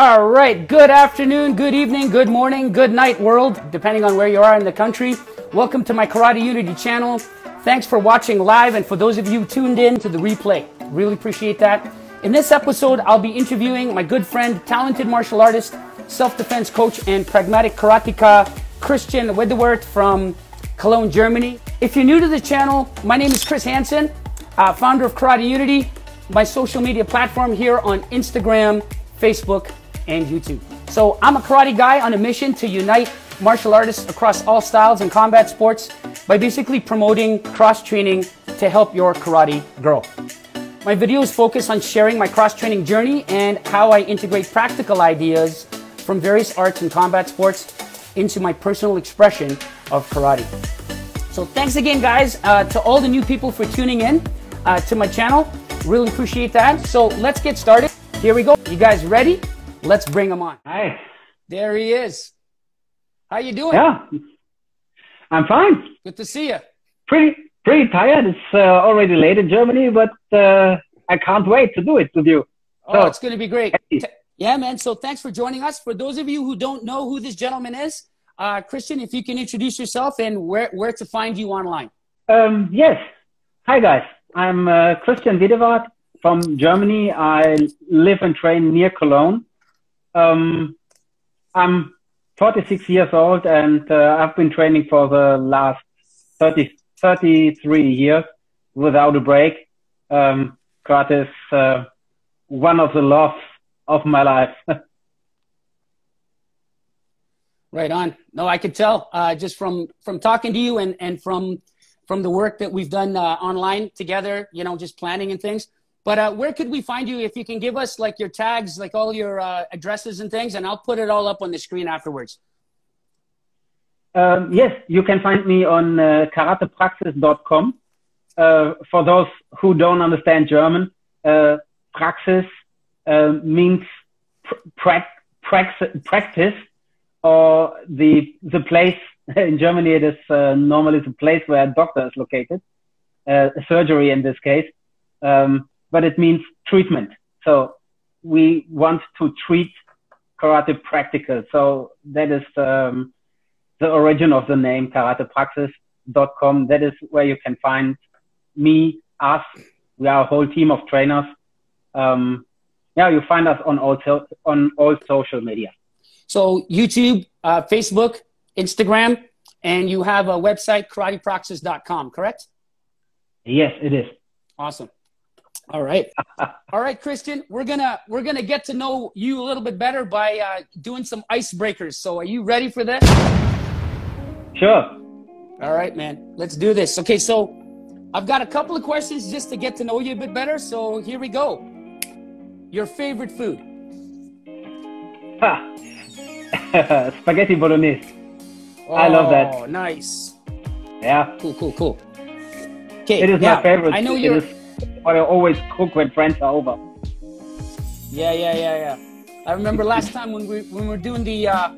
All right. Good afternoon, good evening, good morning, good night, world, depending on where you are in the country. Welcome to my Karate Unity channel. Thanks for watching live and for those of you tuned in to the replay. Really appreciate that. In this episode, I'll be interviewing my good friend, talented martial artist, self-defense coach, and pragmatic karateka, Christian Wedewardt from Cologne, Germany. If you're new to the channel, my name is Chris Hansen, uh, founder of Karate Unity, my social media platform here on Instagram, Facebook, and YouTube. So I'm a karate guy on a mission to unite martial artists across all styles and combat sports by basically promoting cross training to help your karate grow. My videos focus on sharing my cross training journey and how I integrate practical ideas from various arts and combat sports into my personal expression of karate. So thanks again, guys, uh, to all the new people for tuning in uh, to my channel. Really appreciate that. So let's get started. Here we go. You guys ready? Let's bring him on. Hi. There he is. How you doing? Yeah. I'm fine. Good to see you. Pretty pretty tired. It's uh, already late in Germany, but uh, I can't wait to do it with you. Oh, it's going to be great. Yeah, man. So thanks for joining us. For those of you who don't know who this gentleman is, uh, Christian, if you can introduce yourself and where, where to find you online. Um, yes. Hi, guys. I'm uh, Christian Wedewardt from Germany. I live and train near Cologne. Um, I'm 46 years old and uh, I've been training for the last 30, 33 years without a break. Um, karate is uh, one of the loves of my life. right on. No, I could tell uh, just from from talking to you and and from from the work that we've done uh, online together. You know, just planning and things. But uh, where could we find you if you can give us like your tags, like all your uh, addresses and things, and I'll put it all up on the screen afterwards. Um, yes, you can find me on uh, karatepraxis.com. Uh, for those who don't understand German, uh, praxis uh, means pr- practice or the the place in Germany. It is uh, normally the place where a doctor is located, surgery in this case. Um, but it means treatment. So we want to treat karate practical. So that is um, the origin of the name karatepraxis.com. That is where you can find me, us. We are a whole team of trainers. Um, yeah, you find us on all so, on all social media. So YouTube, uh, Facebook, Instagram, and you have a website, karatepraxis.com, correct? Yes, it is. Awesome. All right. All right, Christian, we're gonna we're gonna get to know you a little bit better by uh, doing some icebreakers. So, are you ready for this? Sure. All right, man. Let's do this. Okay, so I've got a couple of questions just to get to know you a bit better. So here we go. Your favorite food? Ha. Spaghetti bolognese. Oh, I love that. Oh, nice. Yeah. Cool, cool, cool. Okay. It is yeah, my favorite. I know you're. What I always cook when friends are over. Yeah, yeah, yeah, yeah. I remember last time when we when we were doing the uh,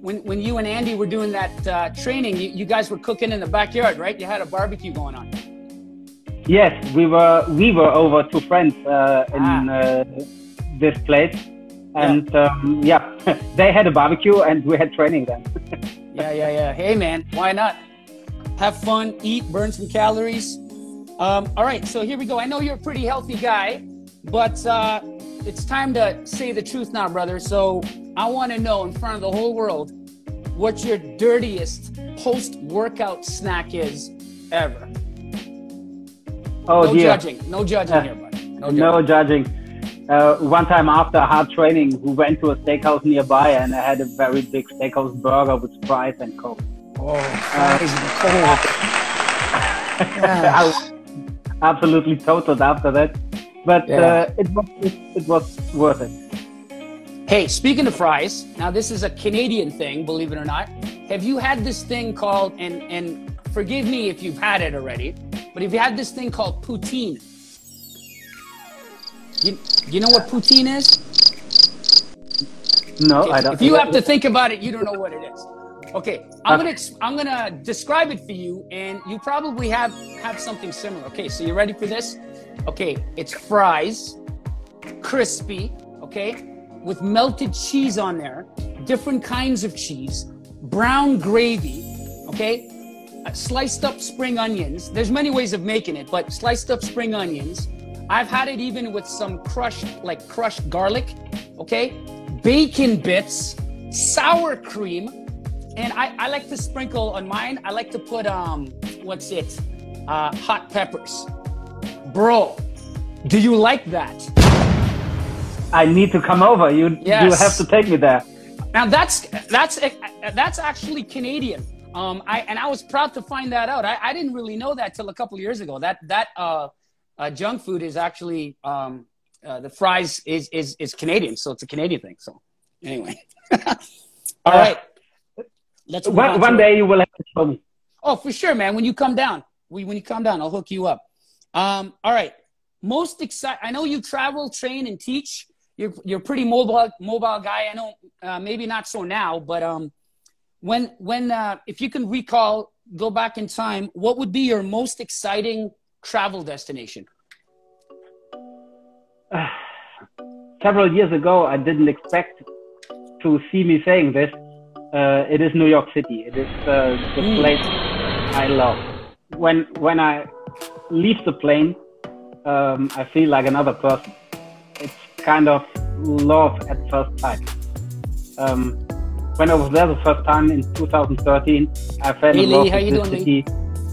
when when you and Andy were doing that uh, training, you, you guys were cooking in the backyard, right? You had a barbecue going on. Yes, we were we were over two friends uh, in ah. uh, this place, and yeah, um, yeah they had a barbecue and we had training then. yeah, yeah, yeah. Hey, man, why not? Have fun, eat, burn some calories. Um, all right, so here we go. I know you're a pretty healthy guy, but uh, it's time to say the truth now, brother. So I want to know in front of the whole world what your dirtiest post workout snack is ever. Oh, no dear. judging. No judging uh, here, buddy. No, no judging. Uh, one time after a hard training, we went to a steakhouse nearby and I had a very big steakhouse burger with fries and Coke. Oh, uh, Coke. absolutely totaled after that. But yeah. uh, it, was, it, it was worth it. Hey, speaking of fries, now this is a Canadian thing, believe it or not. Have you had this thing called, and, and forgive me if you've had it already, but have you had this thing called poutine? You, you know what poutine is? No, okay. I don't. If you have to think about it, you don't know what it is. Okay, I'm gonna I'm gonna describe it for you, and you probably have have something similar. Okay, so you ready for this? Okay, it's fries, crispy. Okay, with melted cheese on there, different kinds of cheese, brown gravy, okay? Uh, sliced up spring onions. There's many ways of making it, but sliced up spring onions. I've had it even with some crushed, like crushed garlic, okay? Bacon bits, sour cream, and I, I like to sprinkle on mine. I like to put um, what's it? Uh, hot peppers. Bro, do you like that? I need to come over. You Yes. you have to take me there. Now that's that's that's actually Canadian. Um, I and I was proud to find that out. I, I didn't really know that till a couple of years ago. That that uh, uh, junk food is actually um, uh, the fries is, is is Canadian, so it's a Canadian thing. So anyway, all right. Let's One, one day you will have to show me. Oh, for sure, man. When you come down, we, when you come down, I'll hook you up. Um, all right. Most excited. I know you travel, train, and teach. You're you're pretty mobile mobile guy. I know uh, maybe not so now, but um, when when uh, if you can recall, go back in time, what would be your most exciting travel destination? Several years ago, I didn't expect to see me saying this. Uh, it is New York City. It is uh, the Mm. place I love. When when I leave the plane, um, I feel like another person. It's kind of love at first sight. Um, when I was there the first time in 2013, I fell Hey, in love how with the this doing, Lee? city.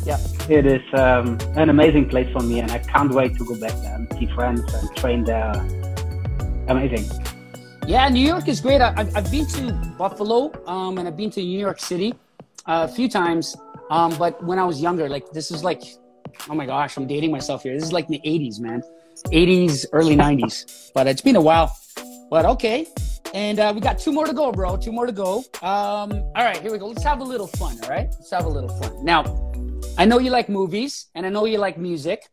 Yeah. It is um, an amazing place for me, and I can't wait to go back there and see friends and train there. Amazing. Yeah, New York is great. I, I've, I've been to Buffalo um, and I've been to New York City uh, a few times. Um, but when I was younger, like this is like, oh my gosh, I'm dating myself here. This is like the 80s, man. 80s, early 90s. But it's been a while. But okay. And uh, we got two more to go, bro. Two more to go. Um, all right, here we go. Let's have a little fun, all right? Let's have a little fun. Now, I know you like movies and I know you like music,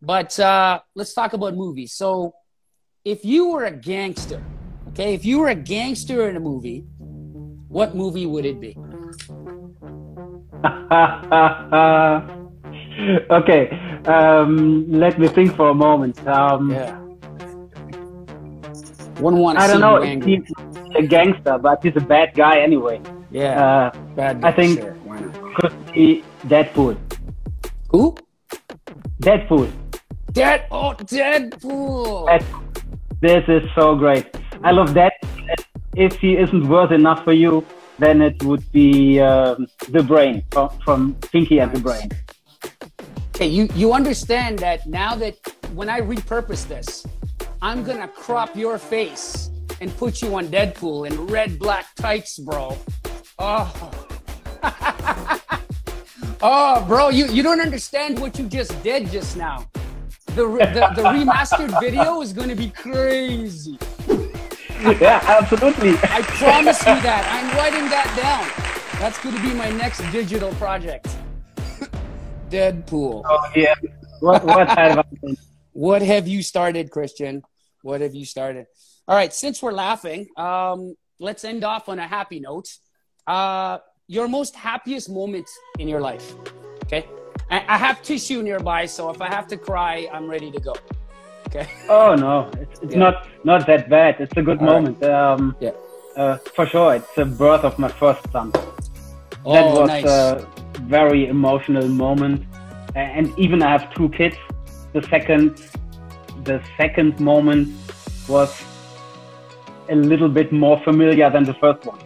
but uh, let's talk about movies. So, if you were a gangster, okay, if you were a gangster in a movie, what movie would it be? okay, um, let me think for a moment. Um, Yeah. Wouldn't want I don't know you if angry. he's a gangster, but he's a bad guy anyway. Yeah, Uh, bad I think- sure. Could be Deadpool. Who? Deadpool. Dead. Oh, Deadpool. That, this is so great. I love that. If he isn't worth enough for you, then it would be um, the brain from, from Pinky and the Brain. Okay, you you understand that now that when I repurpose this, I'm gonna crop your face and put you on Deadpool in red black tights, bro. Oh. oh, bro, you, you don't understand what you just did just now. The, the, the remastered video is gonna be crazy. yeah, absolutely. I promise you that. I'm writing that down. That's gonna be my next digital project. Deadpool. Oh, yeah. What, what have I? What have you started, Christian? What have you started? All right, since we're laughing, um, let's end off on a happy note. Uh, your most happiest moment in your life. Okay. I, I have tissue nearby, so if I have to cry, I'm ready to go. Okay. Oh no, it's, it's Yeah. not not that bad. It's a good All right. moment. Um, Yeah. uh, for sure, it's the birth of my first son. Oh, that was nice. a very emotional moment. And even I have two kids. The second, the second moment was a little bit more familiar than the first one.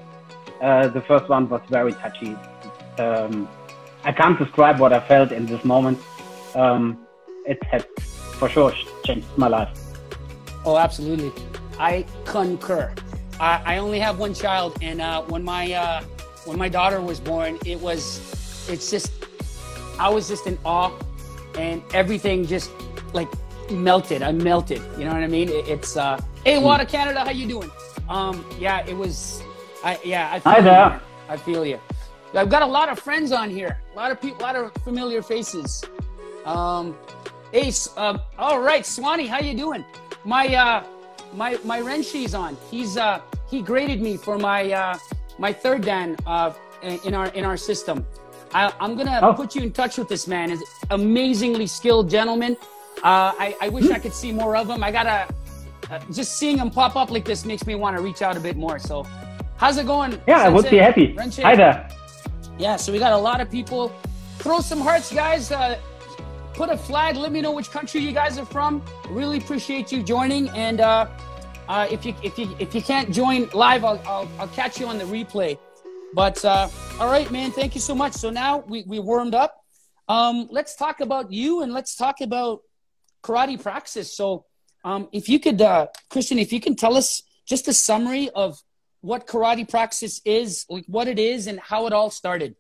Uh, the first one was very touchy. Um, I can't describe what I felt in this moment. Um, it had for sure changed my life. Oh, absolutely. I concur. I, I only have one child, and uh, when my uh, when my daughter was born, it was it's just I was just in awe, and everything just like melted. I melted. You know what I mean? It, it's uh, hey, Water Canada, how you doing? Um, yeah, it was. I yeah, I feel Hi you, there. man. I feel you. I've got a lot of friends on here. A lot of people, a lot of familiar faces. Um, hey, uh, all right, Swanee, how you doing? My uh, my my Renshi's on. He's uh, he graded me for my uh, my third dan uh, in our in our system. I, I'm gonna Oh. put you in touch with this man. Is amazingly skilled gentleman. Uh, I, I wish I could see more of him. I gotta uh, just seeing them pop up like this makes me want to reach out a bit more. So, how's it going? Yeah, I would be happy. Hi there. Yeah, so we got a lot of people. Throw some hearts, guys. Uh, put a flag. Let me know which country you guys are from. Really appreciate you joining. And uh, uh, if you if you if you can't join live, I'll, I'll, I'll catch you on the replay. But uh, all right, man. Thank you so much. So now we we warmed up. Um, let's talk about you and let's talk about karate praxis. So um, if you could, uh, Christian, if you can tell us just a summary of what karate praxis is, like what it is, and how it all started.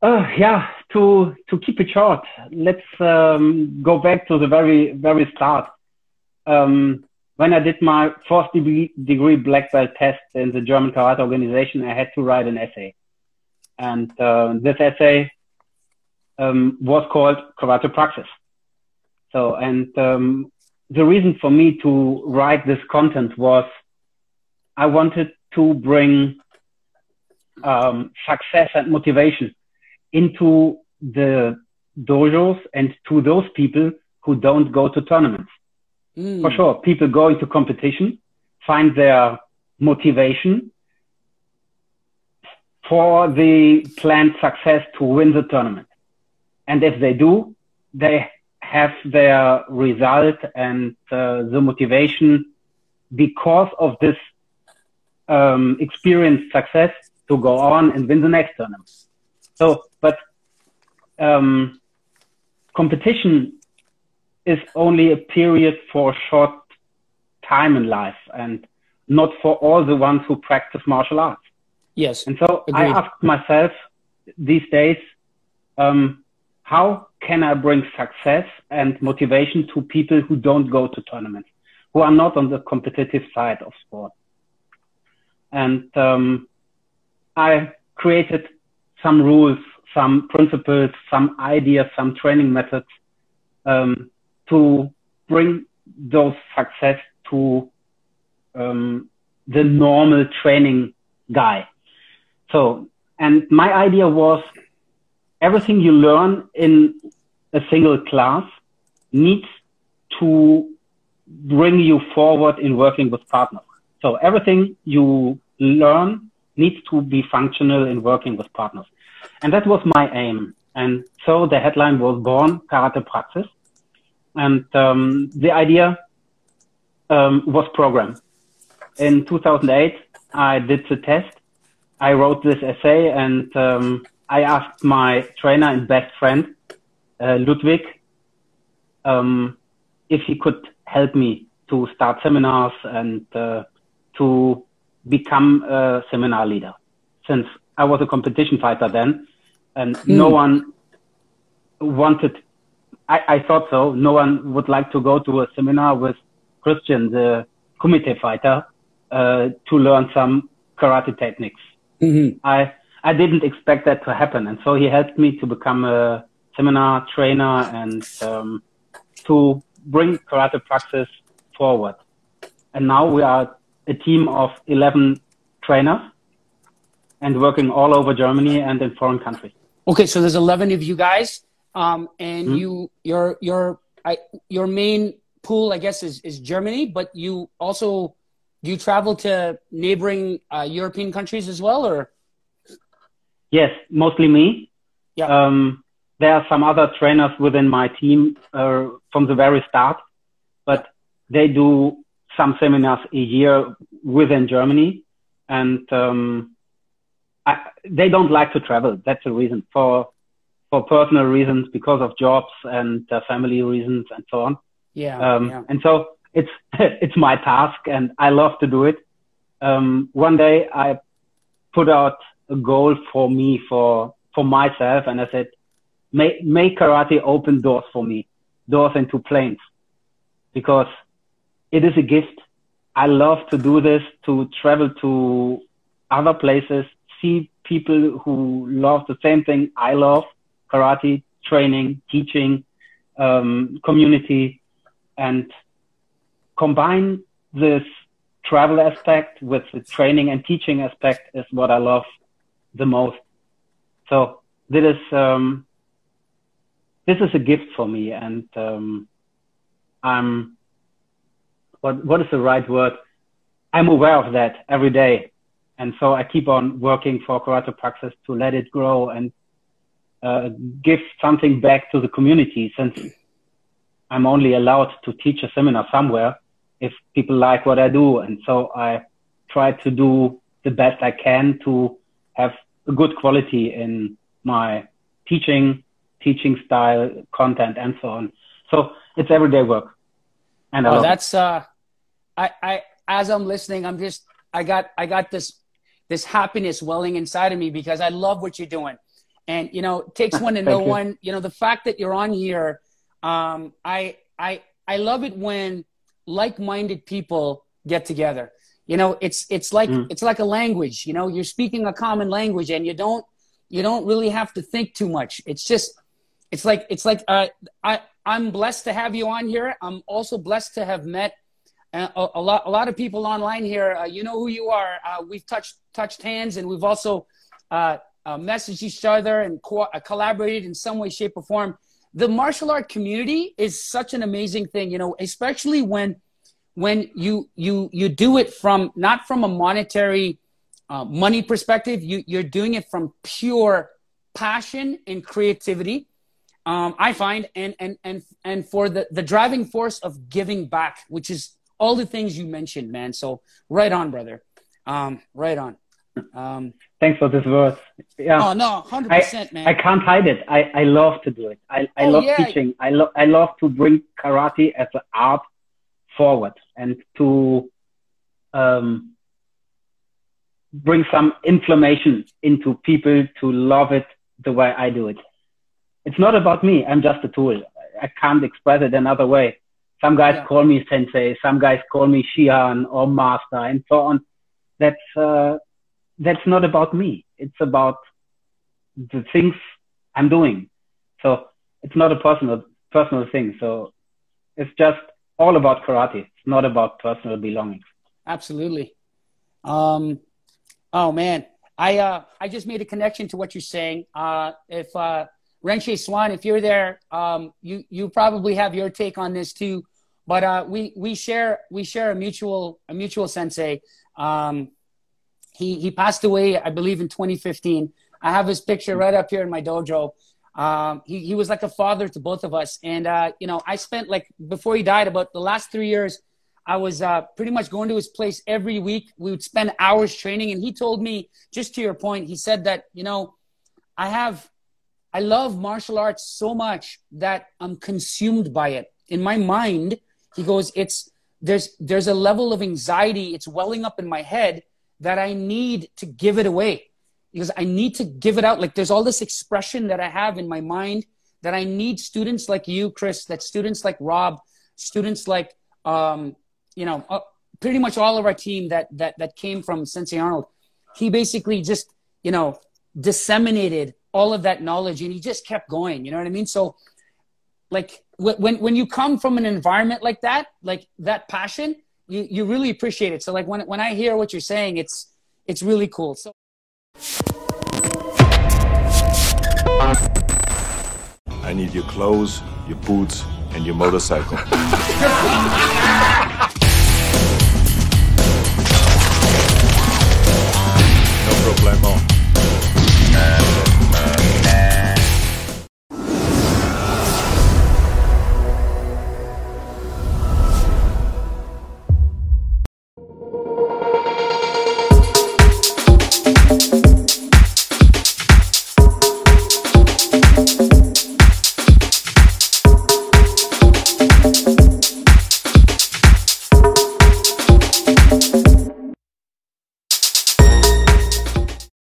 Uh, yeah, to to keep it short, let's um, go back to the very very start. Um, when I did my fourth degree, degree black belt test in the German Karate organization, I had to write an essay, and uh, this essay um, was called Karate Praxis. So, and um, the reason for me to write this content was I wanted to bring um, success and motivation into the dojos and to those people who don't go to tournaments. Mm. For sure, people go into competition, find their motivation for the planned success to win the tournament. And if they do, they have their result and uh, the motivation because of this um, experienced success to go on and win the next tournament. So, but um, competition is only a period for a short time in life and not for all the ones who practice martial arts. Yes. And so agreed. I asked myself these days, um, how can I bring success and motivation to people who don't go to tournaments, who are not on the competitive side of sport? And um, I created some rules, some principles, some ideas, some training methods um, to bring those success to um, the normal training guy. So, and my idea was everything you learn in a single class needs to bring you forward in working with partners. So everything you learn needs to be functional in working with partners. And that was my aim. And so the headline was born, Karate Praxis. And um, the idea um, was programmed. In 2008, I did the test. I wrote this essay and um, I asked my trainer and best friend, uh, Ludwig, um, if he could help me to start seminars and uh, to become a seminar leader. Since I was a competition fighter then, and mm. no one wanted, I, I thought so, no one would like to go to a seminar with Christian, the kumite fighter, uh, to learn some karate techniques. Mm-hmm. I I didn't expect that to happen. And so he helped me to become a seminar trainer and um, to bring karate practice forward. And now we are a team of 11 trainers and working all over Germany and in foreign countries. Okay, so there's 11 of you guys, um, and mm-hmm. you your your I, your main pool, I guess, is is Germany, but you also do you travel to neighboring uh, European countries as well, or? Yes, mostly me. Yeah. Um, there are some other trainers within my team uh, from the very start, but they do some seminars a year within Germany, and um, I, they don't like to travel. That's the reason for for personal reasons, because of jobs and uh, family reasons, and so on. Yeah, um, yeah. And so it's it's my task, and I love to do it. Um, one day I put out a goal for me for for myself, and I said, make make karate open doors for me, doors into planes, because it is a gift. I love to do this, to travel to other places, see people who love the same thing I love, karate, training, teaching, um, community, and combine this travel aspect with the training and teaching aspect is what I love the most. So this is um, this is a gift for me, and um, I'm what what is the right word? I'm aware of that every day, and so I keep on working for Karate Praxis to let it grow and uh, give something back to the community. Since I'm only allowed to teach a seminar somewhere if people like what I do, and so I try to do the best I can to have a good quality in my teaching, teaching style, content, and so on. So it's everyday work. And oh, that's uh, I I as I'm listening, I'm just I got I got this this happiness welling inside of me because I love what you're doing. And you know, it takes one to know you. one. You know, the fact that you're on here, um, I I I love it when like-minded people get together. You know, it's it's like mm. it's like a language. You know, you're speaking a common language, and you don't you don't really have to think too much. It's just it's like it's like uh, I I'm blessed to have you on here. I'm also blessed to have met uh, a, a, lot, a lot of people online here. Uh, you know who you are. Uh, we've touched touched hands, and we've also uh, uh, messaged each other and co- collaborated in some way, shape, or form. The martial art community is such an amazing thing, you know, especially when when you you you do it from not from a monetary money perspective. You you're doing it from pure passion and creativity um, I find, and and and and for the the driving force of giving back, which is all the things you mentioned, man. So right on, brother. Um, right on. Um, Thanks for this verse. Yeah. Oh no, hundred percent, man. I can't hide it. I, I love to do it. I, I oh, love yeah. teaching. I love I love to bring karate as an art forward and to um, bring some inflammation into people to love it the way I do it it's not about me. I'm just a tool. I can't express it another way. Some guys yeah. call me sensei. Some guys call me shihan or master and so on. That's, uh, that's not about me. It's about the things I'm doing. So it's not a personal, personal thing. So it's just all about karate. It's not about personal belongings. Absolutely. Um, oh man, I, uh, I just made a connection to what you're saying. Uh, if, uh, Renshi Swan, if you're there, um, you you probably have your take on this too. But uh, we we share we share a mutual a mutual sensei. Um, he he passed away, I believe, in 2015. I have his picture right up here in my dojo. Um, he he was like a father to both of us, and uh, you know, I spent like before he died about the last three years. I was uh, pretty much going to his place every week. We would spend hours training, and he told me, just to your point, he said that you know, I have I love martial arts so much that I'm consumed by it. In my mind, he goes, it's there's there's a level of anxiety, it's welling up in my head that I need to give it away. Because I need to give it out. Like there's all this expression that I have in my mind that I need students like you, Chris, that students like Rob, students like um, you know, uh, pretty much all of our team that that that came from Sensei Arnold. He basically just, you know, disseminated all of that knowledge and he just kept going you know what i mean? So like when when you come from an environment like that like that passion you you really appreciate it. So like when when i hear what you're saying it's it's really cool. So I need your clothes, your boots, and your motorcycle.